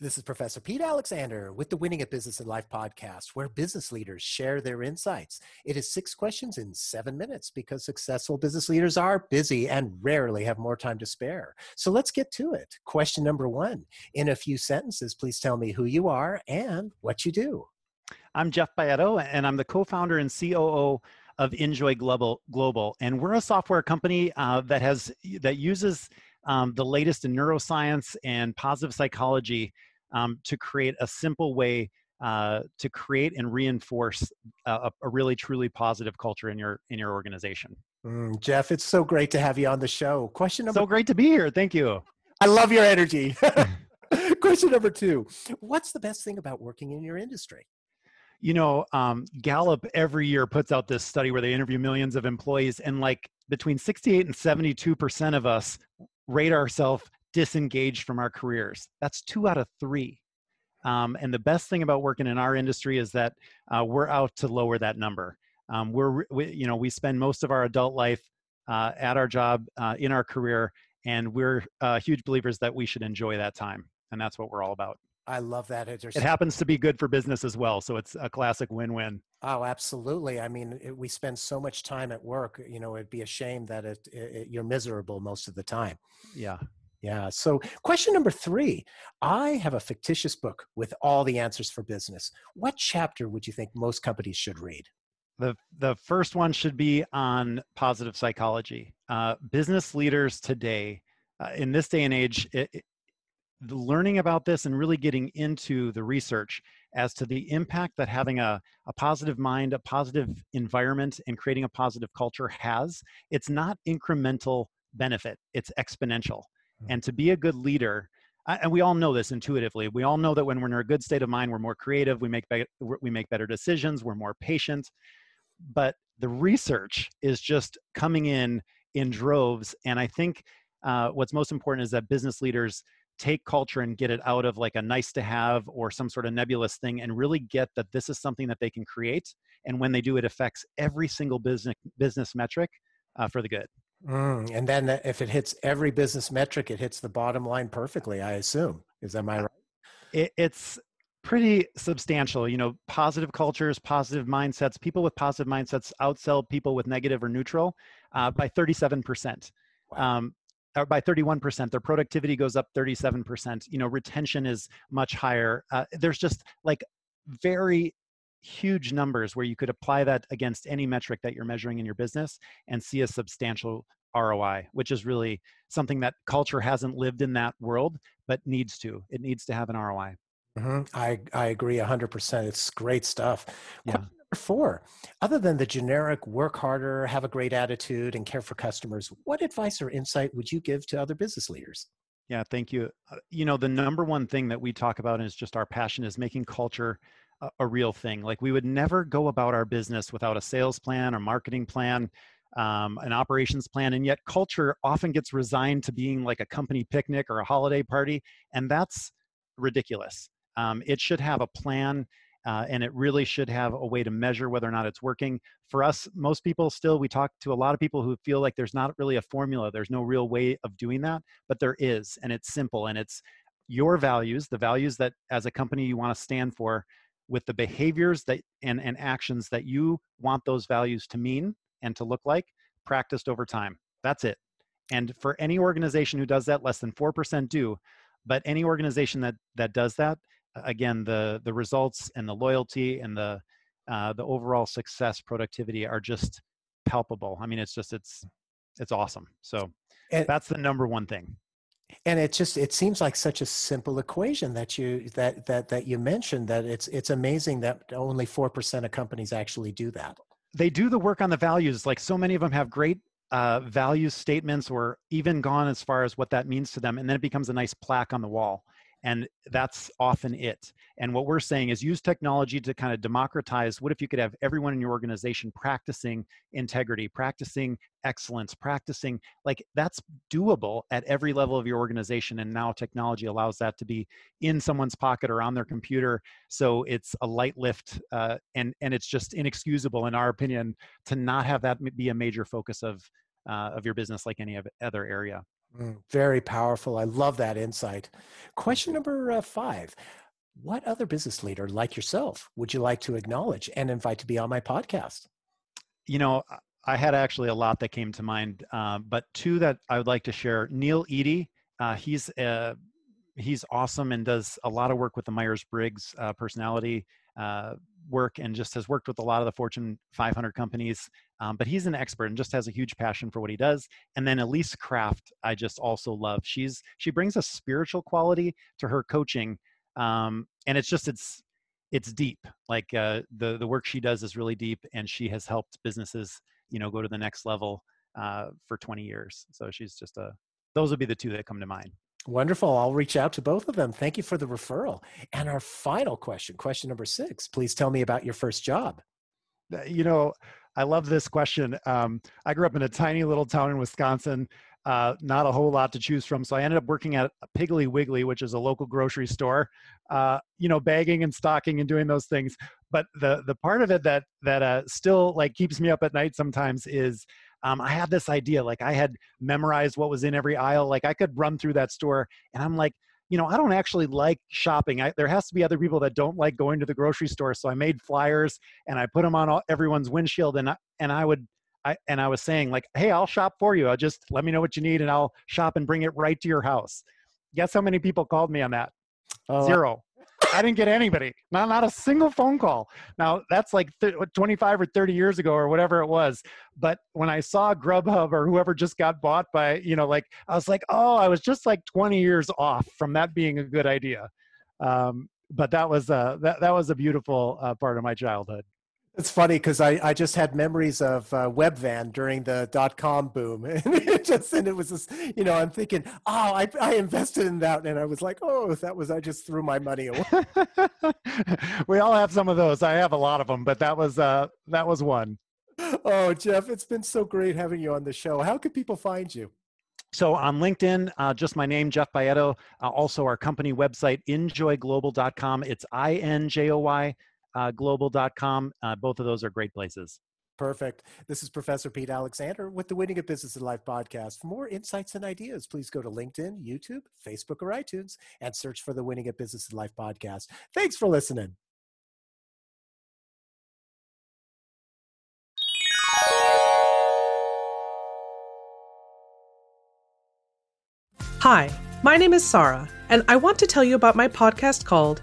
This is Professor Pete Alexander with the Winning at Business and Life podcast, where business leaders share their insights. It is six questions in seven minutes because successful business leaders are busy and rarely have more time to spare. So let's get to it. Question number one In a few sentences, please tell me who you are and what you do. I'm Jeff Baietto, and I'm the co founder and COO of InJoy Global. Global, and we're a software company uh, that has that uses um, the latest in neuroscience and positive psychology um, to create a simple way uh, to create and reinforce a, a, really truly positive culture in your in your organization. Mm, Jeff, it's so great to have you on the show. Question number. So great to be here. Thank you. I love your energy. Question number two: What's the best thing about working in your industry? You know, um, Gallup every year puts out this study where they interview millions of employees, and like between 68 and 72 percent of us rate ourselves disengaged from our careers. That's two out of three. Um, and the best thing about working in our industry is that uh, we're out to lower that number. Um, we're, we, you know, we spend most of our adult life uh, at our job uh, in our career, and we're uh, huge believers that we should enjoy that time, and that's what we're all about. I love that. It happens to be good for business as well, so it's a classic win-win. Oh, absolutely. I mean, it, we spend so much time at work. You know, it'd be a shame that it, it, you're miserable most of the time. Yeah. Yeah. So, question number three I have a fictitious book with all the answers for business. What chapter would you think most companies should read? The, the first one should be on positive psychology. Uh, business leaders today, uh, in this day and age, it, learning about this and really getting into the research as to the impact that having a, a positive mind, a positive environment, and creating a positive culture has, it's not incremental benefit, it's exponential. Mm-hmm. And to be a good leader, and we all know this intuitively. We all know that when we're in a good state of mind, we're more creative, we make be- we make better decisions, we're more patient. But the research is just coming in in droves, and I think uh, what's most important is that business leaders take culture and get it out of like a nice to have or some sort of nebulous thing and really get that this is something that they can create and when they do it affects every single business business metric uh, for the good Mm, and then if it hits every business metric, it hits the bottom line perfectly, I assume. Is that my right? It, it's pretty substantial. You know, positive cultures, positive mindsets, people with positive mindsets outsell people with negative or neutral uh, by 37%. Wow. Um, by 31%. Their productivity goes up 37%. You know, retention is much higher. Uh, there's just like very huge numbers where you could apply that against any metric that you're measuring in your business and see a substantial ROI, which is really something that culture hasn't lived in that world, but needs to. It needs to have an ROI. Mm-hmm. I, I agree 100%. It's great stuff. Yeah. Four Other than the generic work harder, have a great attitude, and care for customers, what advice or insight would you give to other business leaders? Yeah, thank you. Uh, you know, the number one thing that we talk about is just our passion is making culture a, a real thing. Like we would never go about our business without a sales plan or marketing plan, um, an operations plan, and yet culture often gets resigned to being like a company picnic or a holiday party, and that's ridiculous. Um, it should have a plan. Uh, and it really should have a way to measure whether or not it's working. For us, most people still, we talk to a lot of people who feel like there's not really a formula, there's no real way of doing that, but there is, and it's simple, and it's your values, the values that as a company you want to stand for, with the behaviors that and, and actions that you want those values to mean and to look like practiced over time. That's it. And for any organization who does that, less than 4% do. But any organization that that does that, again, the the results and the loyalty and the uh, the overall success productivity are just palpable. I mean, it's just it's it's awesome. So and, that's the number one thing and it just it seems like such a simple equation that you that that that you mentioned that it's it's amazing that only 4% of companies actually do that they do the work on the values like so many of them have great uh, value statements or even gone as far as what that means to them and then it becomes a nice plaque on the wall and that's often it. And what we're saying is use technology to kind of democratize what if you could have everyone in your organization practicing integrity practicing excellence practicing like that's doable at every level of your organization and now technology allows that to be in someone's pocket or on their computer. So it's a light lift uh, and and it's just inexcusable in our opinion to not have that be a major focus of uh, of your business like any other area Mm, very powerful. I love that insight. Question number uh, five What other business leader like yourself would you like to acknowledge and invite to be on my podcast? You know, I had actually a lot that came to mind, uh, but two that I would like to share. Neil Eady, uh, he's uh, he's awesome and does a lot of work with the Myers Briggs uh, personality uh, work and just has worked with a lot of the Fortune 500 companies. Um, but he's an expert and just has a huge passion for what he does. And then Elise Kraft, I just also love. She's she brings a spiritual quality to her coaching, um, and it's just it's it's deep. Like uh, the the work she does is really deep, and she has helped businesses you know go to the next level uh, for 20 years. So she's just a those would be the two that come to mind. Wonderful. I'll reach out to both of them. Thank you for the referral. And our final question, question number six. Please tell me about your first job. Uh, you know, I love this question. Um, I grew up in a tiny little town in Wisconsin, uh, not a whole lot to choose from. So I ended up working at Piggly Wiggly, which is a local grocery store, uh, you know, bagging and stocking and doing those things. But the the part of it that that uh, still like keeps me up at night sometimes is um, I had this idea, like I had memorized what was in every aisle. Like I could run through that store, and I'm like, you know, I don't actually like shopping. I, there has to be other people that don't like going to the grocery store. So I made flyers and I put them on all, everyone's windshield, and I, and I would. I, and I was saying like, hey, I'll shop for you. I'll just let me know what you need, and I'll shop and bring it right to your house. Guess how many people called me on that? Oh, Zero. I didn't get anybody, not not a single phone call. Now that's like th- 25 or 30 years ago or whatever it was. But when I saw Grubhub or whoever just got bought by, you know, like I was like, oh, I was just like 20 years off from that being a good idea. Um, but that was uh, that that was a beautiful uh, part of my childhood. It's funny because I, I just had memories of uh, Webvan during the dot com boom, and it just and it was just you know I'm thinking oh I I invested in that and I was like oh that was I just threw my money away. we all have some of those. I have a lot of them, but that was uh that was one. Oh Jeff, it's been so great having you on the show. How can people find you? So on LinkedIn, uh, just my name, Jeff Baietto. Uh, also, our company website, injoyglobal.com. It's I N J O Y uh, global.com. Uh, both of those are great places. Perfect. This is Professor Pete Alexander with the Winning at Business and Life podcast. For more insights and ideas, please go to LinkedIn, YouTube, Facebook, or iTunes and search for the Winning at Business and Life podcast. Thanks for listening. Hi, my name is Sarah, and I want to tell you about my podcast called